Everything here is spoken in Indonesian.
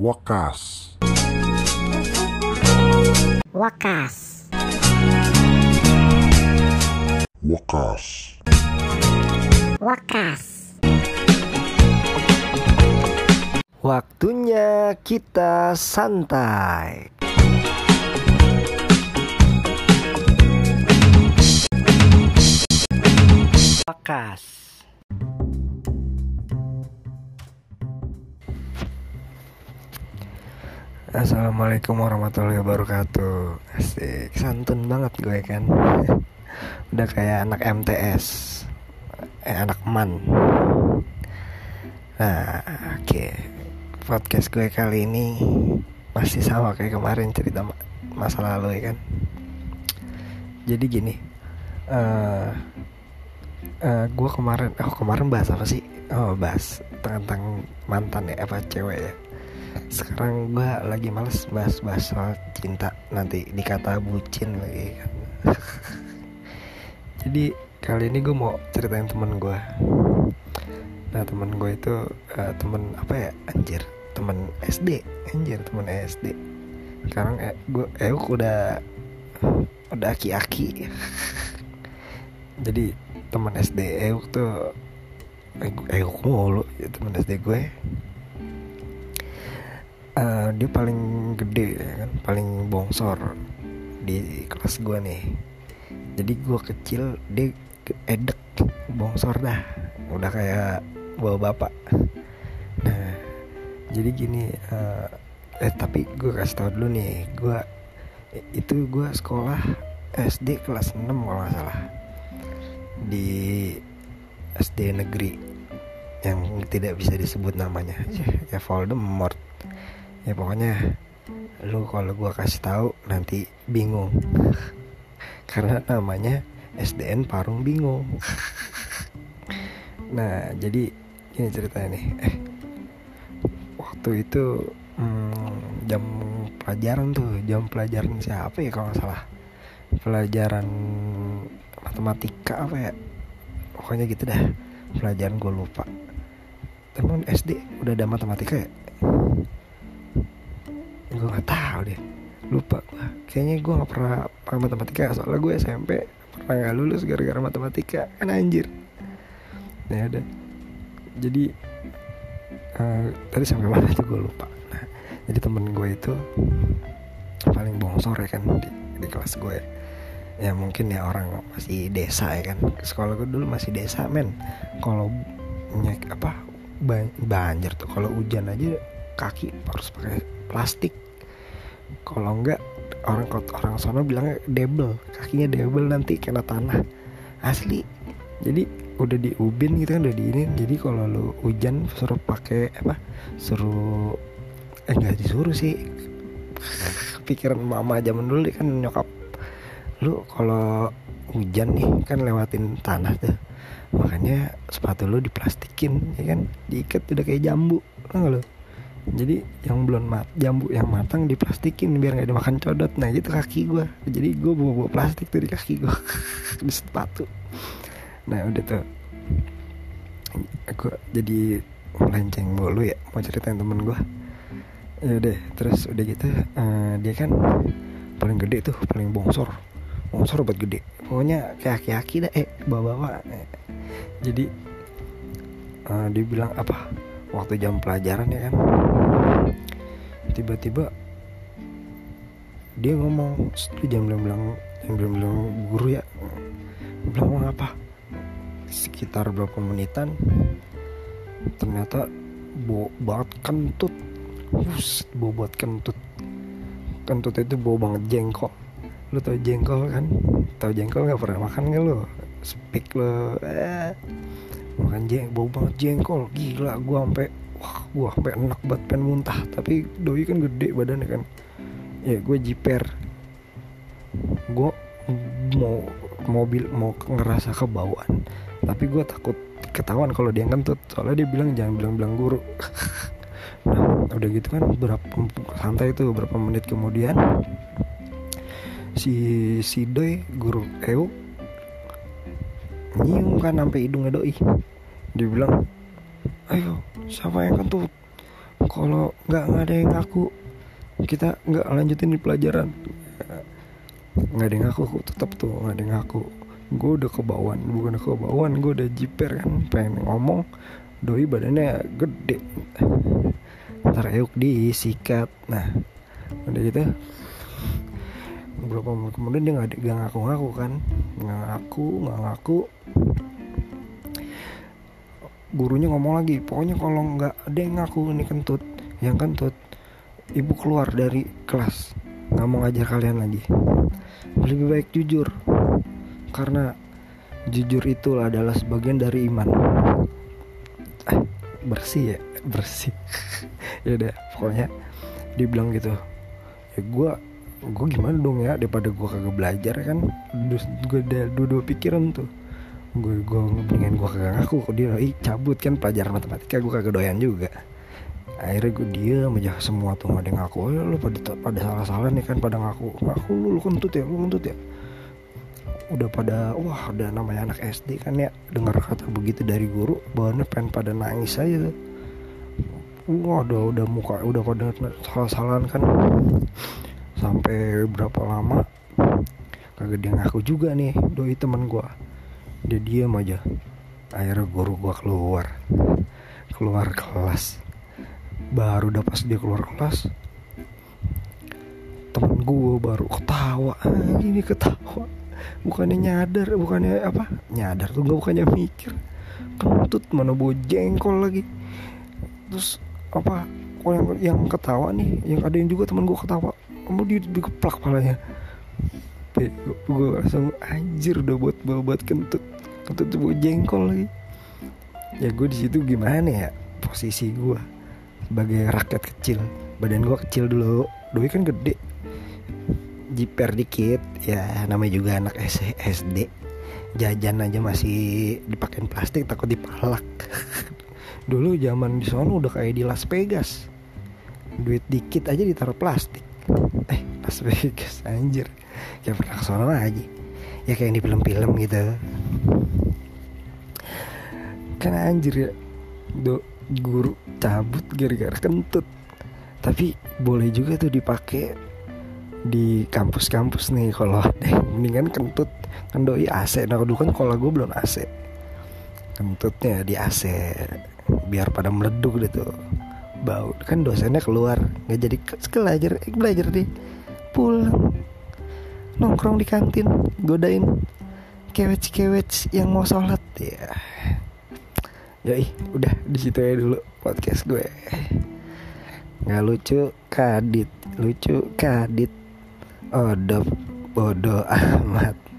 Wakas. Wakas. Wakas. Wakas. Waktunya kita santai. Wakas. Assalamualaikum warahmatullahi wabarakatuh. Asik, santun banget gue kan? Udah kayak anak MTS Eh, anak man Nah, oke. Podcast gue kali ini Masih sama kayak kemarin cerita ma- masa lalu ya kan? Jadi gini eh eh, Gue kemarin, oh kemarin bahas apa sih? Oh bahas tentang mantan ya, apa cewek ya sekarang gue lagi males bahas-bahas soal cinta. Nanti dikata bucin lagi kan. Jadi kali ini gue mau ceritain temen gue nah temen gue itu eh, temen apa ya? Anjir temen SD anjir temen SD sekarang eh, gue eh udah udah aki-aki. Jadi temen SD Euk tuh Euk mulu. Ya, temen SD gue Eh, dia paling gede ya kan? Paling bongsor di kelas gue nih. Jadi gue kecil dia edek bongsor dah. Udah kayak bawa bapak. Nah jadi gini eh, eh tapi gue kasih tau dulu nih gue itu gue sekolah SD kelas 6 kalau nggak salah. Di SD negeri yang tidak bisa disebut namanya. Ya Voldemort ya pokoknya lu kalau gua kasih tahu nanti bingung. Karena namanya SDN Parung Bingung. Nah jadi ini ceritanya nih. Eh waktu itu hmm, jam pelajaran tuh jam pelajaran siapa ya kalau nggak salah? Pelajaran matematika apa ya? Pokoknya gitu dah. Pelajaran gue lupa. Teman SD udah ada matematika ya gue nggak tahu deh. Lupa kayaknya gue nggak pernah pakai matematika soalnya gue SMP pernah nggak lulus gara-gara matematika. Kan anjir. Ya udah. Jadi eh, tadi sampai mana tuh gue lupa. Nah jadi temen gue itu paling bongsor ya kan di, di kelas gue ya. Mungkin ya orang masih desa ya kan. Sekolah gue dulu masih desa men. Kalau nyek apa ban- banjir tuh. Kalau hujan aja kaki harus pakai plastik kalau enggak orang orang sono bilangnya debel kakinya debel nanti kena tanah. Asli. Jadi udah di ubin gitu kan udah di ini. Jadi kalau lu hujan suruh pakai apa suruh eh nggak disuruh sih. Pikiran mama zaman dulu kan nyokap. Lu kalau hujan nih kan lewatin tanah tuh. Makanya sepatu lu diplastikin ya kan? Diikat udah kayak jambu tau gak lu jadi yang belum mat jambu yang matang diplastikin biar nggak dimakan codot. Nah gitu kaki gua. Jadi gua bawa bawa plastik tuh di kaki gua. Di sepatu. Nah udah tuh. Gua jadi melenceng mulu ya mau ceritain temen gua. Ya udah terus udah gitu eh, dia kan paling gede tuh paling bongsor. Bongsor buat gede. Pokoknya kayak aki-aki dah eh bawa-bawa. Jadi eh, dia bilang apa waktu jam pelajaran ya kan. Tiba-tiba dia ngomong "Shh, lu jangan bilang bilang jangan bilang bilang guru ya. Bilang apa? Sekitar berapa menitan ternyata bau banget kentut. Buset, bau banget kentut. Kentut itu bau banget jengkol. Lu tau jengkol kan? Tau jengkol nggak pernah makan nggak lu? Speak lo eh makan jeng bau banget jengkol. Gila gua sampai wah gua sampai enak banget pengen muntah. Tapi doi kan gede badannya kan. Ya gue jiper. Gue mau mobil mau ngerasa kebauan tapi gue takut ketahuan kalau dia kentut soalnya dia bilang jangan bilang-bilang guru. Nah udah gitu kan berapa santai itu beberapa menit kemudian si si doi guru eu nyium kan sampai hidungnya doi dia bilang ayo siapa yang kentut? Kalau nggak ada yang ngaku kita nggak lanjutin di pelajaran. Nggak ada yang ngaku aku tetap tuh nggak ada yang ngaku. Gue udah kebauan bukan kebauan gue udah jiper kan pengen ngomong. Doi badannya gede. Ntar euk disikat nah udah gitu beberapa menit kemudian dia nggak ngaku-ngaku kan. Nggak ngaku nggak ngaku. Gurunya ngomong lagi pokoknya kalau nggak ada yang ngaku ini kentut yang kentut ibu keluar dari kelas nggak mau ngajar kalian lagi. Lebih baik jujur karena jujur itu adalah sebagian dari iman. Eh, bersih ya bersih. Ya udah pokoknya dibilang gitu. Ya gue gue gimana dong ya daripada gue kagak belajar kan? Gue udah dua pikiran tuh. Gue gue mendingan gue kagak ngaku dia. Ih cabut kan pelajaran matematika gue kagak doyan juga. Akhirnya gue diam aja semua tuh ada yang ngaku. Ya, lu pada pada salah salah nih kan pada ngaku. Ngaku lu lu kentut ya lu kentut ya. Udah pada wah udah namanya anak SD kan ya dengar kata begitu dari guru bawaannya pengen pada nangis aja tuh. Wah udah udah muka udah pada salah-salahan kan sampai berapa lama kagak dia ngaku juga nih doi teman gua. Dia diam aja. Akhirnya guru gua keluar. Keluar kelas. Baru udah pas dia keluar kelas temen gue baru ketawa. Ini ketawa. Bukannya nyadar bukannya apa? Nyadar tuh nggak bukannya mikir. Kentut mana bawa jengkol lagi. Terus apa kok yang yang ketawa nih? Yang ada yang juga teman gue ketawa kamu di dikeplak palanya. Gue langsung anjir udah buat bawa buat kentut kentut tuh bawa jengkol lagi. Ya gue di situ gimana ya posisi gue sebagai rakyat kecil. Badan gue kecil dulu doi kan gede. Jiper dikit ya namanya juga anak SD jajan aja masih dipakein plastik takut dipalak. Dulu zaman di sana udah kayak di Las Vegas. Duit dikit aja ditaruh plastik Las Vegas anjir. Kayak pernah ke sana aja ya kayak di film-film gitu. Kan anjir ya do guru cabut gara-gara kentut. Tapi boleh juga tuh dipakai di kampus-kampus nih kalau ada mendingan kentut. Kan doi AC nah dulu kan kalau gue belum AC kentutnya di AC biar pada meleduk gitu. Bau. Kan dosennya keluar. Nggak jadi belajar eh, belajar deh pulang nongkrong di kantin godain kewec-kewec yang mau sholat ya Yoi, udah di situ ya dulu podcast gue. Nggak lucu, kadit. Lucu, kadit. Odop, bodoh amat.